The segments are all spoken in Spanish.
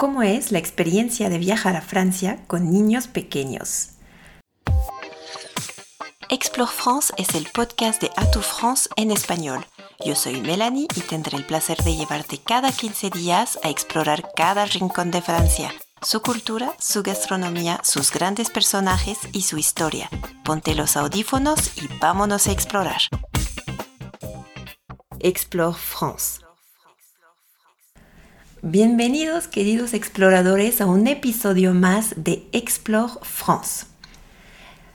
cómo es la experiencia de viajar a Francia con niños pequeños. Explore France es el podcast de Atout France en español. Yo soy Melanie y tendré el placer de llevarte cada 15 días a explorar cada rincón de Francia, su cultura, su gastronomía, sus grandes personajes y su historia. Ponte los audífonos y vámonos a explorar. Explore France. Bienvenidos queridos exploradores a un episodio más de Explore France.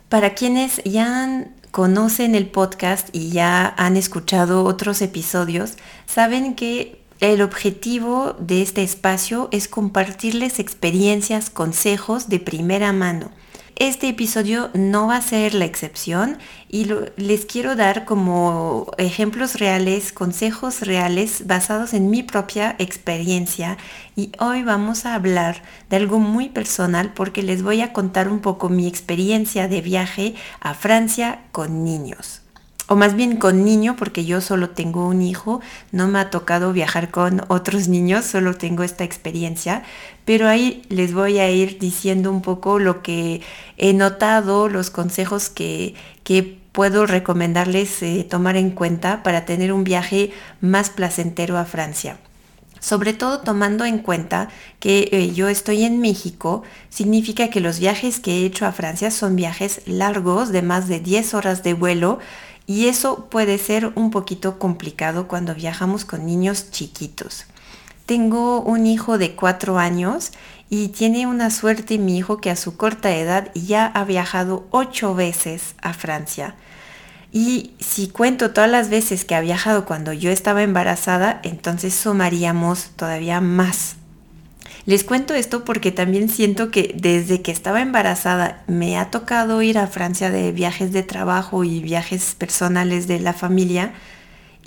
Para quienes ya conocen el podcast y ya han escuchado otros episodios, saben que el objetivo de este espacio es compartirles experiencias, consejos de primera mano este episodio no va a ser la excepción y les quiero dar como ejemplos reales, consejos reales basados en mi propia experiencia y hoy vamos a hablar de algo muy personal porque les voy a contar un poco mi experiencia de viaje a Francia con niños o más bien con niño, porque yo solo tengo un hijo, no me ha tocado viajar con otros niños, solo tengo esta experiencia, pero ahí les voy a ir diciendo un poco lo que he notado, los consejos que, puedo recomendarles eh, tomar en cuenta para tener un viaje más placentero a Francia. Sobre todo tomando en cuenta que eh, yo estoy en México, significa que los viajes que he hecho a Francia son viajes largos de más de 10 horas de vuelo y eso puede ser un poquito complicado cuando viajamos con niños chiquitos. Tengo un hijo de cuatro años y tiene una suerte mi hijo que a su corta edad ya ha viajado ocho veces a Francia. Y si cuento todas las veces que ha viajado cuando yo estaba embarazada, entonces sumaríamos todavía más les cuento esto porque también siento que desde que estaba embarazada me ha tocado ir a Francia de viajes de trabajo y viajes personales de la familia.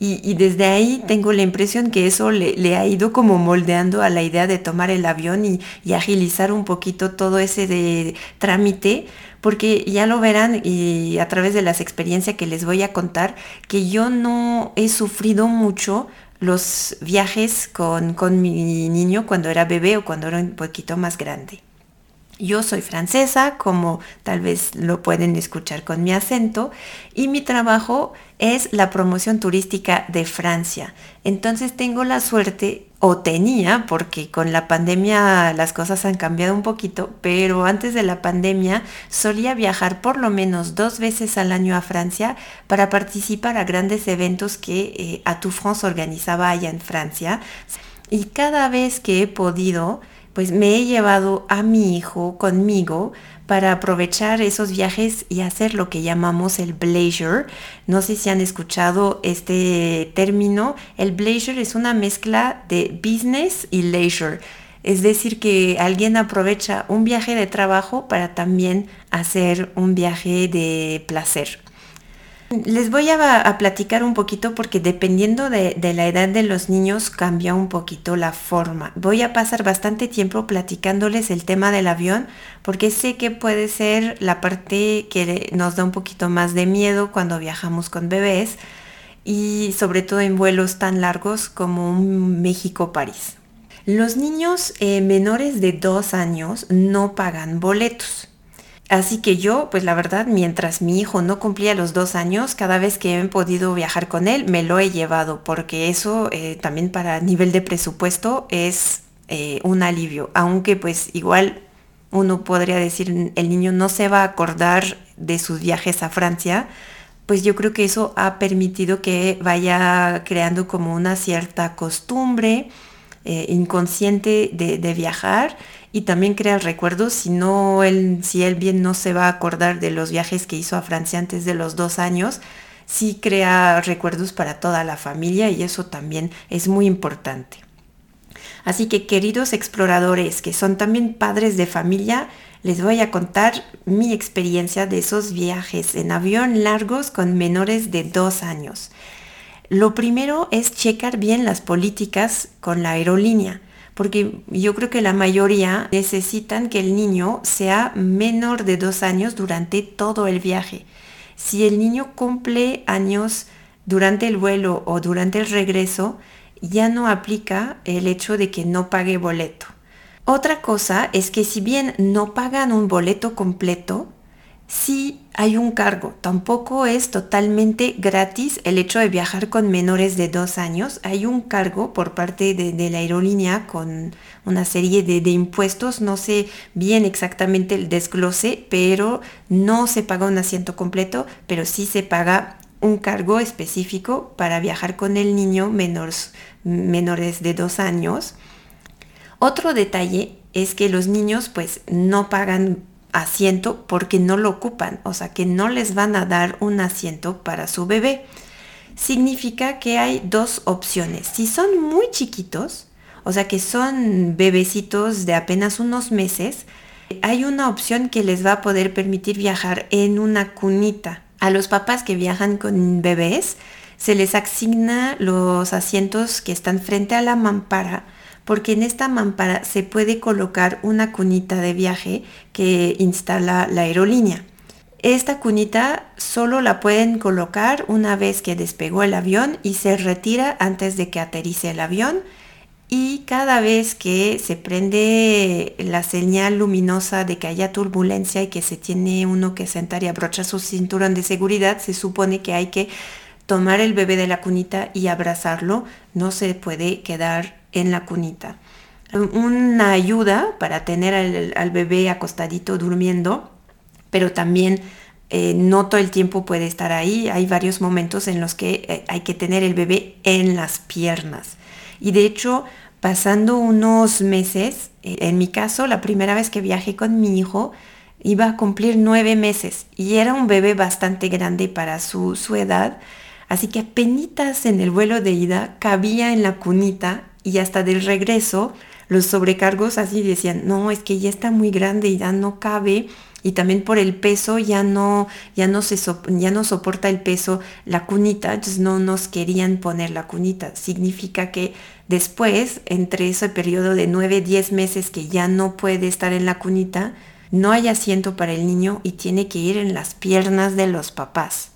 Y, desde ahí tengo la impresión que eso le, ha ido como moldeando a la idea de tomar el avión y, y agilizar un poquito todo ese de trámite, porque ya lo verán y a través de las experiencias que les voy a contar, que yo no he sufrido mucho los viajes con, mi niño cuando era bebé o cuando era un poquito más grande. Yo soy francesa, como tal vez lo pueden escuchar con mi acento, y mi trabajo es la promoción turística de Francia. Entonces tengo la suerte, o tenía, porque con la pandemia las cosas han cambiado un poquito, pero antes de la pandemia solía viajar por lo menos dos veces al año a Francia para participar a grandes eventos que eh, France organizaba allá en Francia. Y cada vez que he podido, pues me he llevado a mi hijo conmigo para aprovechar esos viajes y hacer lo que llamamos el blazer. No sé si han escuchado este término. El blazer es una mezcla de business y leisure. Es decir, que alguien aprovecha un viaje de trabajo para también hacer un viaje de placer. Les voy a, platicar un poquito porque dependiendo de, la edad de los niños cambia un poquito la forma. Voy a pasar bastante tiempo platicándoles el tema del avión porque sé que puede ser la parte que nos da un poquito más de miedo cuando viajamos con bebés y sobre todo en vuelos tan largos como México-París. Los niños eh, menores de dos años no pagan boletos. Así que yo, pues la verdad, mientras mi hijo no cumplía los dos años, cada vez que he podido viajar con él, me lo he llevado, porque eso eh, también para nivel de presupuesto es eh, un alivio, aunque pues igual uno podría decir, el niño no se va a acordar de sus viajes a Francia, pues yo creo que eso ha permitido que vaya creando como una cierta costumbre eh, inconsciente de, de viajar y también crea recuerdos, si no él, si él bien no se va a acordar de los viajes que hizo a Francia antes de los dos años, sí crea recuerdos para toda la familia y eso también es muy importante. Así que queridos exploradores que son también padres de familia, les voy a contar mi experiencia de esos viajes en avión largos con menores de dos años. Lo primero es checar bien las políticas con la aerolínea porque yo creo que la mayoría necesitan que el niño sea menor de dos años durante todo el viaje. Si el niño cumple años durante el vuelo o durante el regreso, ya no aplica el hecho de que no pague boleto. Otra cosa es que si bien no pagan un boleto completo, sí hay un cargo. Tampoco es totalmente gratis el hecho de viajar con menores de dos años. Hay un cargo por parte de, la aerolínea con una serie de, impuestos. No sé bien exactamente el desglose, pero no se paga un asiento completo, pero sí se paga un cargo específico para viajar con el niño menores, menores de dos años. Otro detalle es que los niños pues no pagan asiento porque no lo ocupan, o sea que no les van a dar un asiento para su bebé. Significa que hay dos opciones. Si son muy chiquitos, o sea que son bebecitos de apenas unos meses, hay una opción que les va a poder permitir viajar en una cunita. A los papás que viajan con bebés se les asigna los asientos que están frente a la mampara porque en esta mampara se puede colocar una cunita de viaje que instala la aerolínea. Esta cunita solo la pueden colocar una vez que despegó el avión y se retira antes de que aterrice el avión y cada vez que se prende la señal luminosa de que haya turbulencia y que se tiene uno que sentar y abrochar su cinturón de seguridad, se supone que hay que tomar el bebé de la cunita y abrazarlo. No se puede quedar en la cunita. Una ayuda para tener al, bebé acostadito durmiendo, pero también eh, no todo el tiempo puede estar ahí. Hay varios momentos en los que eh, hay que tener el bebé en las piernas. Y de hecho, pasando unos meses, eh, en mi caso, la primera vez que viajé con mi hijo, iba a cumplir nueve meses y era un bebé bastante grande para su, su edad. Así que apenas en el vuelo de ida cabía en la cunita y hasta del regreso los sobrecargos así decían, no, es que ya está muy grande y ya no cabe y también por el peso ya no, ya no, se ya no soporta el peso la cunita, entonces no nos querían poner la cunita. Significa que después, entre ese periodo de 9, 10 meses que ya no puede estar en la cunita, no hay asiento para el niño y tiene que ir en las piernas de los papás.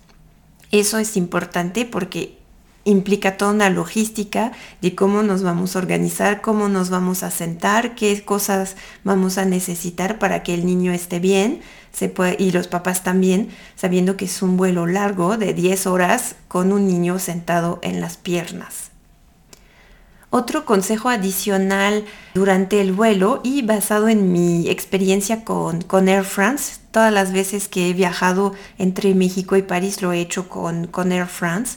Eso es importante porque implica toda una logística de cómo nos vamos a organizar, cómo nos vamos a sentar, qué cosas vamos a necesitar para que el niño esté bien se puede, y los papás también, sabiendo que es un vuelo largo de 10 horas con un niño sentado en las piernas. Otro consejo adicional durante el vuelo y basado en mi experiencia con, con Air France, todas las veces que he viajado entre México y París lo he hecho con, con Air France,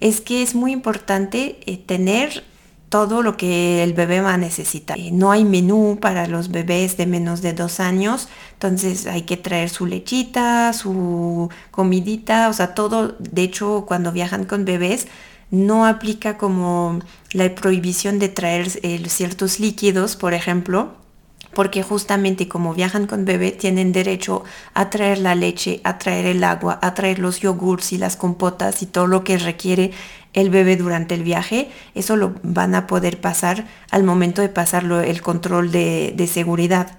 es que es muy importante eh, tener todo lo que el bebé va a necesitar. Eh, no hay menú para los bebés de menos de dos años, entonces hay que traer su lechita, su comidita, o sea, todo. De hecho, cuando viajan con bebés, no aplica como la prohibición de traer eh, ciertos líquidos, por ejemplo, porque justamente como viajan con bebé tienen derecho a traer la leche, a traer el agua, a traer los yogurts y las compotas y todo lo que requiere el bebé durante el viaje, eso lo van a poder pasar al momento de pasarlo el control de, de seguridad.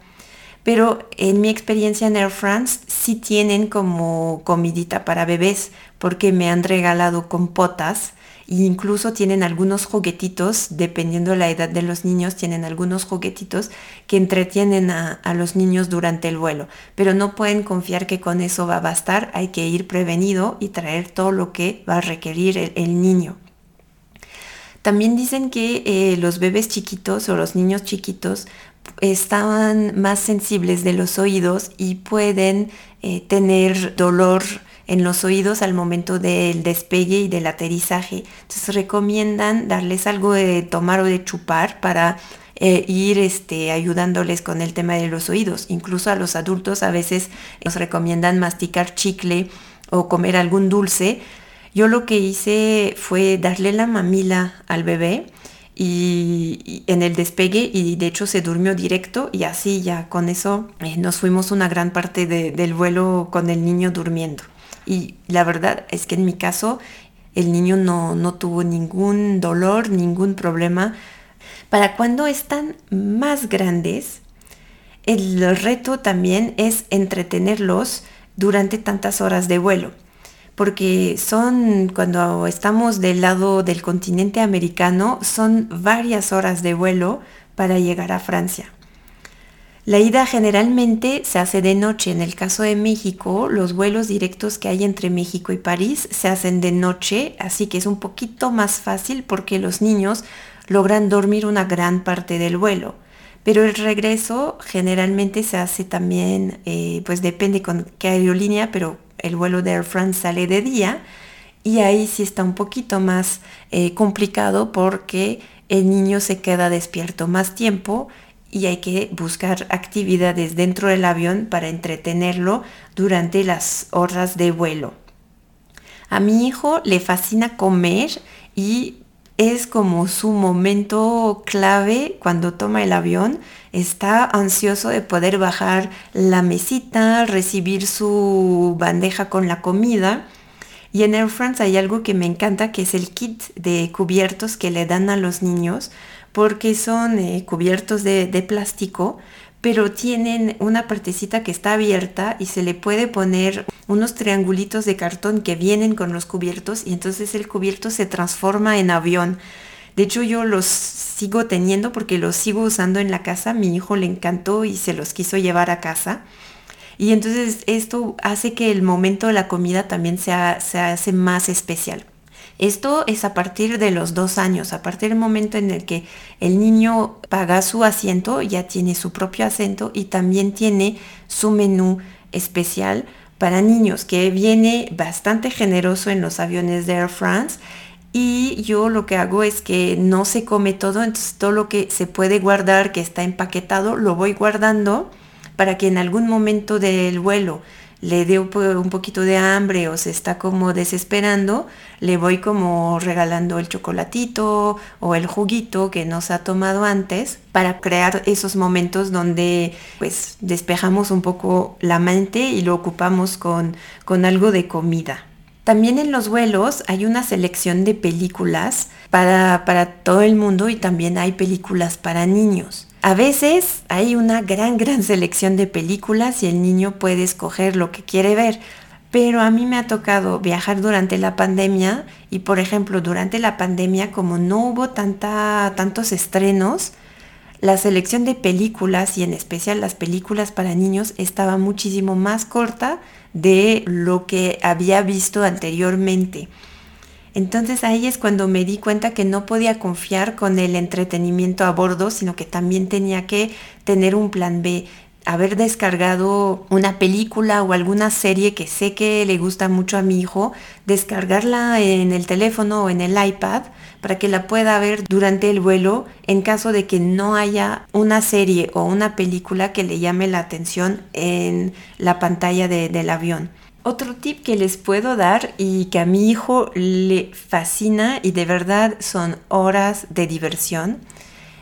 Pero en mi experiencia en Air France sí tienen como comidita para bebés porque me han regalado compotas incluso tienen algunos juguetitos, dependiendo de la edad de los niños, tienen algunos juguetitos que entretienen a, los niños durante el vuelo. Pero no pueden confiar que con eso va a bastar, hay que ir prevenido y traer todo lo que va a requerir el, niño. También dicen que eh, los bebés chiquitos o los niños chiquitos estaban más sensibles de los oídos y pueden eh, tener dolor en los oídos al momento del despegue y del aterrizaje. Entonces recomiendan darles algo de tomar o de chupar para eh, ir este, ayudándoles con el tema de los oídos. Incluso a los adultos a veces nos recomiendan masticar chicle o comer algún dulce. Yo lo que hice fue darle la mamila al bebé y, en el despegue y de hecho se durmió directo y así ya con eso eh, nos fuimos una gran parte del vuelo con el niño durmiendo. Y la verdad es que en mi caso el niño no, tuvo ningún dolor, ningún problema. Para cuando están más grandes, el reto también es entretenerlos durante tantas horas de vuelo. Porque son, cuando estamos del lado del continente americano, son varias horas de vuelo para llegar a Francia. La ida generalmente se hace de noche. En el caso de México, los vuelos directos que hay entre México y París se hacen de noche, así que es un poquito más fácil porque los niños logran dormir una gran parte del vuelo. Pero el regreso generalmente se hace también, eh, pues depende con qué aerolínea, pero el vuelo de Air France sale de día y ahí sí está un poquito más eh, complicado porque el niño se queda despierto más tiempo y hay que buscar actividades dentro del avión para entretenerlo durante las horas de vuelo. A mi hijo le fascina comer y es como su momento clave cuando toma el avión. Está ansioso de poder bajar la mesita, recibir su bandeja con la comida. Y en Air France hay algo que me encanta, que es el kit de cubiertos que le dan a los niños porque son eh, cubiertos de, plástico, pero tienen una partecita que está abierta y se le puede poner unos triangulitos de cartón que vienen con los cubiertos y entonces el cubierto se transforma en avión. De hecho yo los sigo teniendo porque los sigo usando en la casa, mi hijo le encantó y se los quiso llevar a casa. Y entonces esto hace que el momento de la comida también se hace más especial. Esto es a partir de los dos años, a partir del momento en el que el niño paga su asiento, ya tiene su propio asiento y también tiene su menú especial para niños, que viene bastante generoso en los aviones de Air France. Y yo lo que hago es que no se come todo, entonces todo lo que se puede guardar, que está empaquetado, lo voy guardando para que en algún momento del vuelo le dé un poquito de hambre o se está como desesperando, le voy como regalando el chocolatito o el juguito que nos ha tomado antes para crear esos momentos donde pues despejamos un poco la mente y lo ocupamos con, con algo de comida. También en los vuelos hay una selección de películas para, para todo el mundo y también hay películas para niños. A veces hay una gran, gran selección de películas y el niño puede escoger lo que quiere ver. Pero a mí me ha tocado viajar durante la pandemia y por ejemplo durante la pandemia como no hubo tantos estrenos, la selección de películas y en especial las películas para niños estaba muchísimo más corta de lo que había visto anteriormente. Entonces ahí es cuando me di cuenta que no podía confiar con el entretenimiento a bordo, sino que también tenía que tener un plan B haber descargado una película o alguna serie que sé que le gusta mucho a mi hijo, descargarla en el teléfono o en el iPad para que la pueda ver durante el vuelo en caso de que no haya una serie o una película que le llame la atención en la pantalla del avión. Otro tip que les puedo dar y que a mi hijo le fascina y de verdad son horas de diversión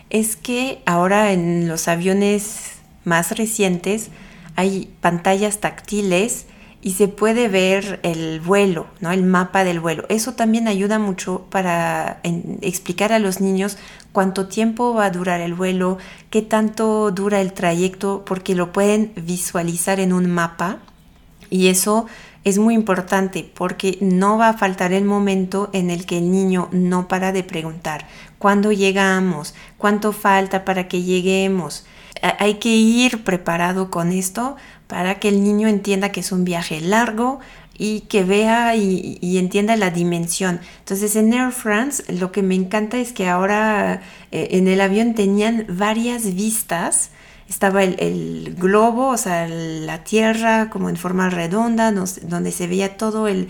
es que ahora en los aviones más recientes hay pantallas táctiles y se puede ver el vuelo, ¿no? el mapa del vuelo. Eso también ayuda mucho para explicar a los niños cuánto tiempo va a durar el vuelo, qué tanto dura el trayecto, porque lo pueden visualizar en un mapa y eso es muy importante porque no va a faltar el momento en el que el niño no para de preguntar cuándo llegamos, cuánto falta para que lleguemos. Hay que ir preparado con esto para que el niño entienda que es un viaje largo y que vea y, entienda la dimensión. Entonces en Air France lo que me encanta es que ahora eh, en el avión tenían varias vistas estaba el, globo, o sea, la tierra como en forma redonda, donde se veía todo el,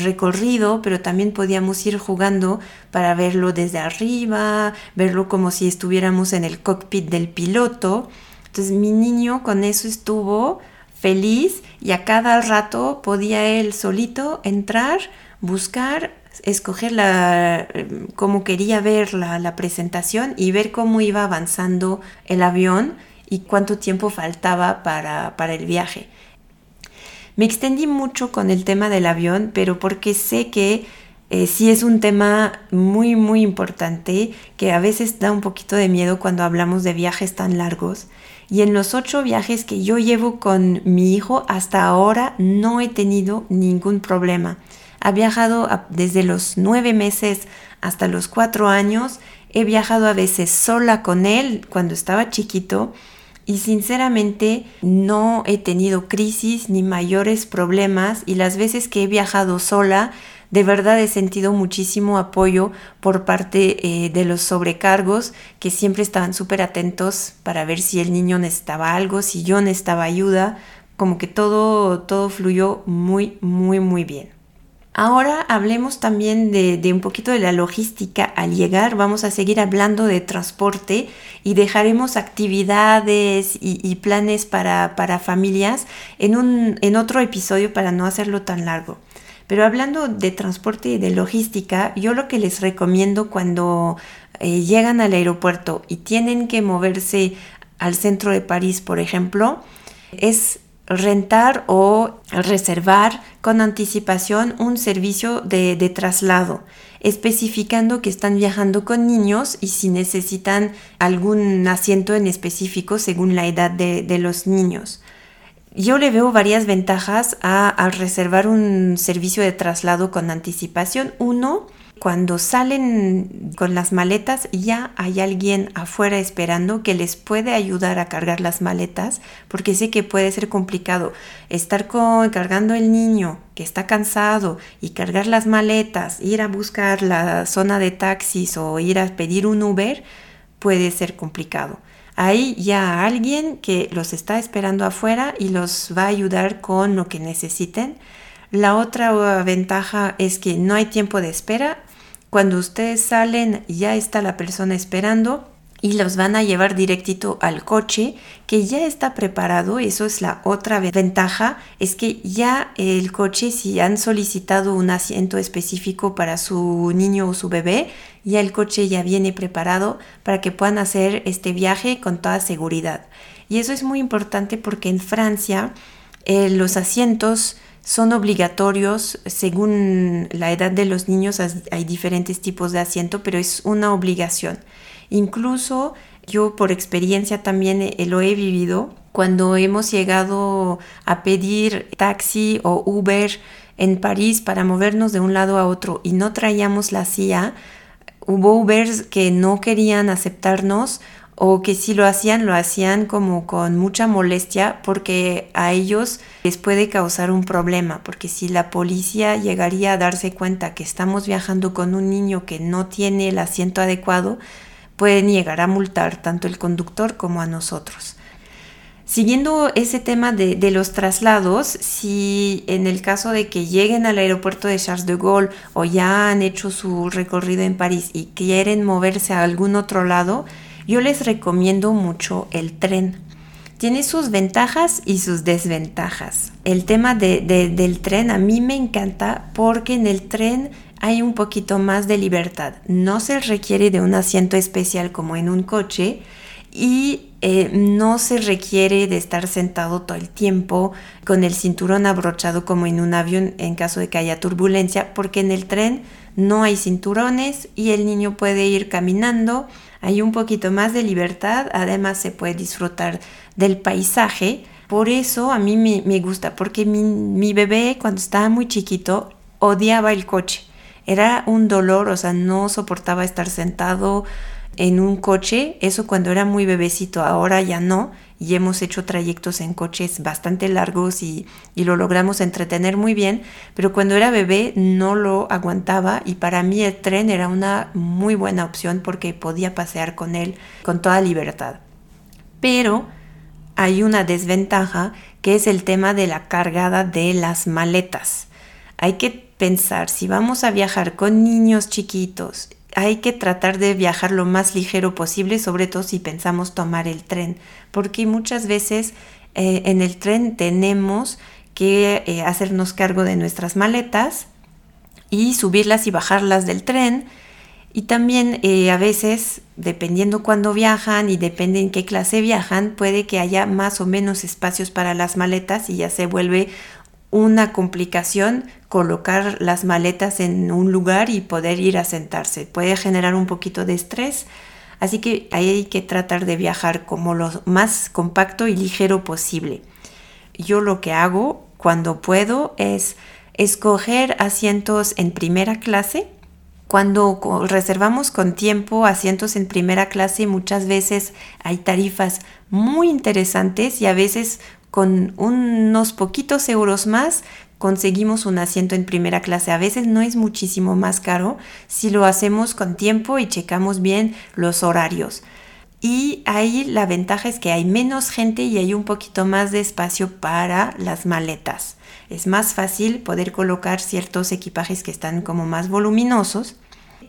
recorrido, pero también podíamos ir jugando para verlo desde arriba, verlo como si estuviéramos en el cockpit del piloto. Entonces mi niño con eso estuvo feliz y a cada rato podía él solito entrar, buscar, escoger la, cómo quería ver la, la, presentación y ver cómo iba avanzando el avión y cuánto tiempo faltaba para, el viaje. Me extendí mucho con el tema del avión, pero porque sé que eh, sí es un tema muy, muy importante, que a veces da un poquito de miedo cuando hablamos de viajes tan largos. Y en los ocho viajes que yo llevo con mi hijo, hasta ahora no he tenido ningún problema. Ha viajado desde los nueve meses hasta los cuatro años. He viajado a veces sola con él cuando estaba chiquito y sinceramente no he tenido crisis ni mayores problemas y las veces que he viajado sola de verdad he sentido muchísimo apoyo por parte eh, de los sobrecargos que siempre estaban súper atentos para ver si el niño necesitaba algo, si yo necesitaba ayuda, como que todo, todo fluyó muy, muy, muy bien. Ahora hablemos también de, un poquito de la logística al llegar. Vamos a seguir hablando de transporte y dejaremos actividades y, planes para, para familias en, un, en otro episodio para no hacerlo tan largo. Pero hablando de transporte y de logística, yo lo que les recomiendo cuando eh, llegan al aeropuerto y tienen que moverse al centro de París, por ejemplo, es rentar o reservar con anticipación un servicio de, traslado, especificando que están viajando con niños y si necesitan algún asiento en específico según la edad de, los niños. Yo le veo varias ventajas a, a reservar un servicio de traslado con anticipación. Uno, cuando salen con las maletas ya hay alguien afuera esperando que les puede ayudar a cargar las maletas porque sé que puede ser complicado estar cargando el niño que está cansado y cargar las maletas, ir a buscar la zona de taxis o ir a pedir un Uber puede ser complicado. Hay ya alguien que los está esperando afuera y los va a ayudar con lo que necesiten. La otra ventaja es que no hay tiempo de espera, cuando ustedes salen ya está la persona esperando y los van a llevar directito al coche que ya está preparado. Eso es la otra ventaja, es que ya el coche, si han solicitado un asiento específico para su niño o su bebé, ya el coche ya viene preparado para que puedan hacer este viaje con toda seguridad. Y eso es muy importante porque en Francia eh, los asientos son obligatorios según la edad de los niños, hay diferentes tipos de asiento, pero es una obligación. Incluso yo por experiencia también lo he vivido cuando hemos llegado a pedir taxi o Uber en París para movernos de un lado a otro y no traíamos la silla, hubo Ubers que no querían aceptarnos o que si lo hacían, lo hacían como con mucha molestia porque a ellos les puede causar un problema, porque si la policía llegaría a darse cuenta que estamos viajando con un niño que no tiene el asiento adecuado, pueden llegar a multar tanto el conductor como a nosotros. Siguiendo ese tema de, de, los traslados, si en el caso de que lleguen al aeropuerto de Charles de Gaulle o ya han hecho su recorrido en París y quieren moverse a algún otro lado, yo les recomiendo mucho el tren. Tiene sus ventajas y sus desventajas. El tema del tren a mí me encanta porque en el tren hay un poquito más de libertad. No se requiere de un asiento especial como en un coche y eh, no se requiere de estar sentado todo el tiempo con el cinturón abrochado como en un avión en caso de que haya turbulencia porque en el tren no hay cinturones y el niño puede ir caminando hay un poquito más de libertad, además se puede disfrutar del paisaje. Por eso a mí me, gusta, porque mi, bebé cuando estaba muy chiquito odiaba el coche. Era un dolor, o sea, no soportaba estar sentado en un coche, eso cuando era muy bebecito, ahora ya no, y hemos hecho trayectos en coches bastante largos y, lo logramos entretener muy bien, pero cuando era bebé no lo aguantaba y para mí el tren era una muy buena opción porque podía pasear con él con toda libertad. Pero hay una desventaja que es el tema de la cargada de las maletas. Hay que pensar, si vamos a viajar con niños chiquitos hay que tratar de viajar lo más ligero posible, sobre todo si pensamos tomar el tren, porque muchas veces eh, en el tren tenemos que eh, hacernos cargo de nuestras maletas y subirlas y bajarlas del tren. Y también eh, a veces, dependiendo cuándo viajan y depende en qué clase viajan, puede que haya más o menos espacios para las maletas y ya se vuelve una complicación colocar las maletas en un lugar y poder ir a sentarse. Puede generar un poquito de estrés, así que hay que tratar de viajar como lo más compacto y ligero posible. Yo lo que hago cuando puedo es escoger asientos en primera clase Cuando reservamos con tiempo asientos en primera clase, muchas veces hay tarifas muy interesantes y a veces con unos poquitos euros más conseguimos un asiento en primera clase. A veces no es muchísimo más caro si lo hacemos con tiempo y checamos bien los horarios. Y ahí la ventaja es que hay menos gente y hay un poquito más de espacio para las maletas. Es más fácil poder colocar ciertos equipajes que están como más voluminosos.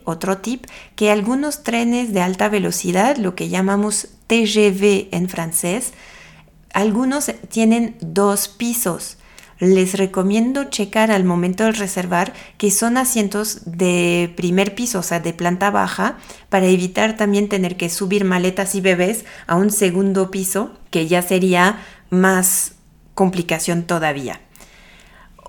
Otro tip, que algunos trenes de alta velocidad, lo que llamamos TGV en francés, algunos tienen dos pisos les recomiendo checar al momento de reservar que son asientos de primer piso, o sea, de planta baja, para evitar también tener que subir maletas y bebés a un segundo piso, que ya sería más complicación todavía.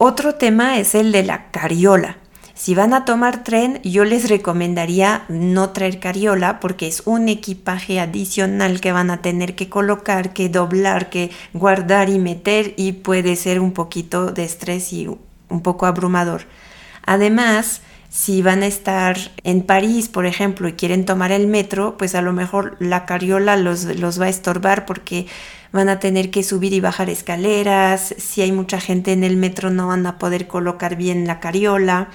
Otro tema es el de la cariola. Si van a tomar tren, yo les recomendaría no traer cariola porque es un equipaje adicional que van a tener que colocar, que doblar, que guardar y meter y puede ser un poquito de estrés y un poco abrumador. Además, si van a estar en París, por ejemplo, y quieren tomar el metro, pues a lo mejor la cariola los, los va a estorbar porque van a tener que subir y bajar escaleras. Si hay mucha gente en el metro no van a poder colocar bien la cariola.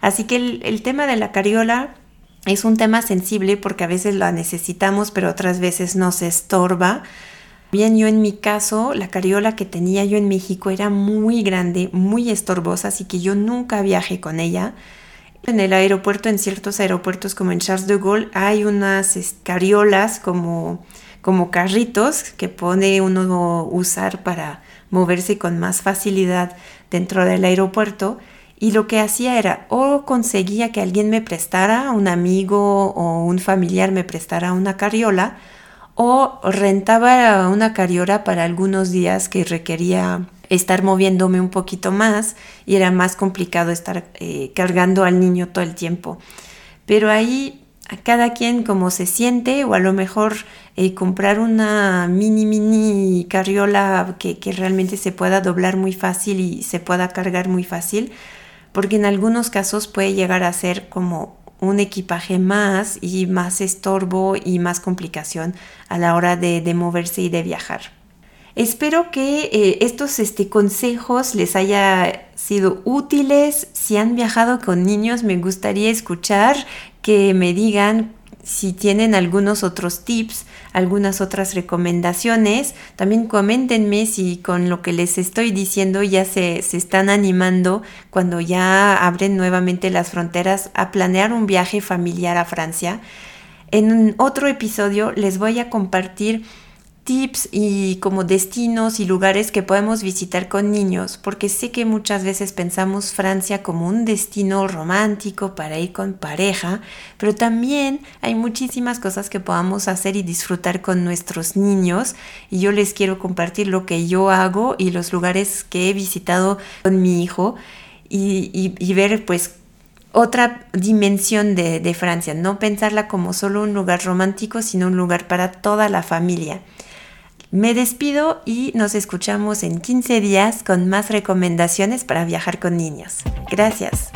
Así que el, tema de la cariola es un tema sensible porque a veces la necesitamos, pero otras veces nos estorba. Bien, yo en mi caso, la cariola que tenía yo en México era muy grande, muy estorbosa, así que yo nunca viajé con ella. En el aeropuerto, en ciertos aeropuertos como en Charles de Gaulle, hay unas cariolas como, como carritos que pone uno usar para moverse con más facilidad dentro del aeropuerto y lo que hacía era o conseguía que alguien me prestara, un amigo o un familiar me prestara una carriola, o rentaba una carriola para algunos días que requería estar moviéndome un poquito más y era más complicado estar eh, cargando al niño todo el tiempo. Pero ahí a cada quien como se siente o a lo mejor eh, comprar una mini mini carriola que, que realmente se pueda doblar muy fácil y se pueda cargar muy fácil porque en algunos casos puede llegar a ser como un equipaje más y más estorbo y más complicación a la hora de, moverse y de viajar. Espero que eh, estos este, consejos les haya sido útiles. Si han viajado con niños, me gustaría escuchar que me digan si tienen algunos otros tips, algunas otras recomendaciones, también coméntenme si con lo que les estoy diciendo ya se, se, están animando cuando ya abren nuevamente las fronteras a planear un viaje familiar a Francia. En otro episodio les voy a compartir tips y como destinos y lugares que podemos visitar con niños, porque sé que muchas veces pensamos Francia como un destino romántico para ir con pareja, pero también hay muchísimas cosas que podamos hacer y disfrutar con nuestros niños y yo les quiero compartir lo que yo hago y los lugares que he visitado con mi hijo y, ver pues otra dimensión de, de Francia, no pensarla como solo un lugar romántico, sino un lugar para toda la familia. Me despido y nos escuchamos en 15 días con más recomendaciones para viajar con niños. Gracias.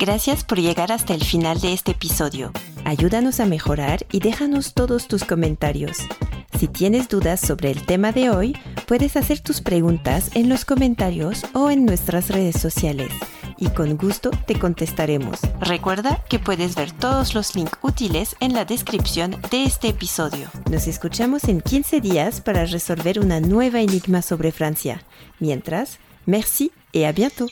Gracias por llegar hasta el final de este episodio. Ayúdanos a mejorar y déjanos todos tus comentarios. Si tienes dudas sobre el tema de hoy, puedes hacer tus preguntas en los comentarios o en nuestras redes sociales y con gusto te contestaremos. Recuerda que puedes ver todos los links útiles en la descripción de este episodio. Nos escuchamos en 15 días para resolver una nueva enigma sobre Francia. Mientras, merci et à bientôt.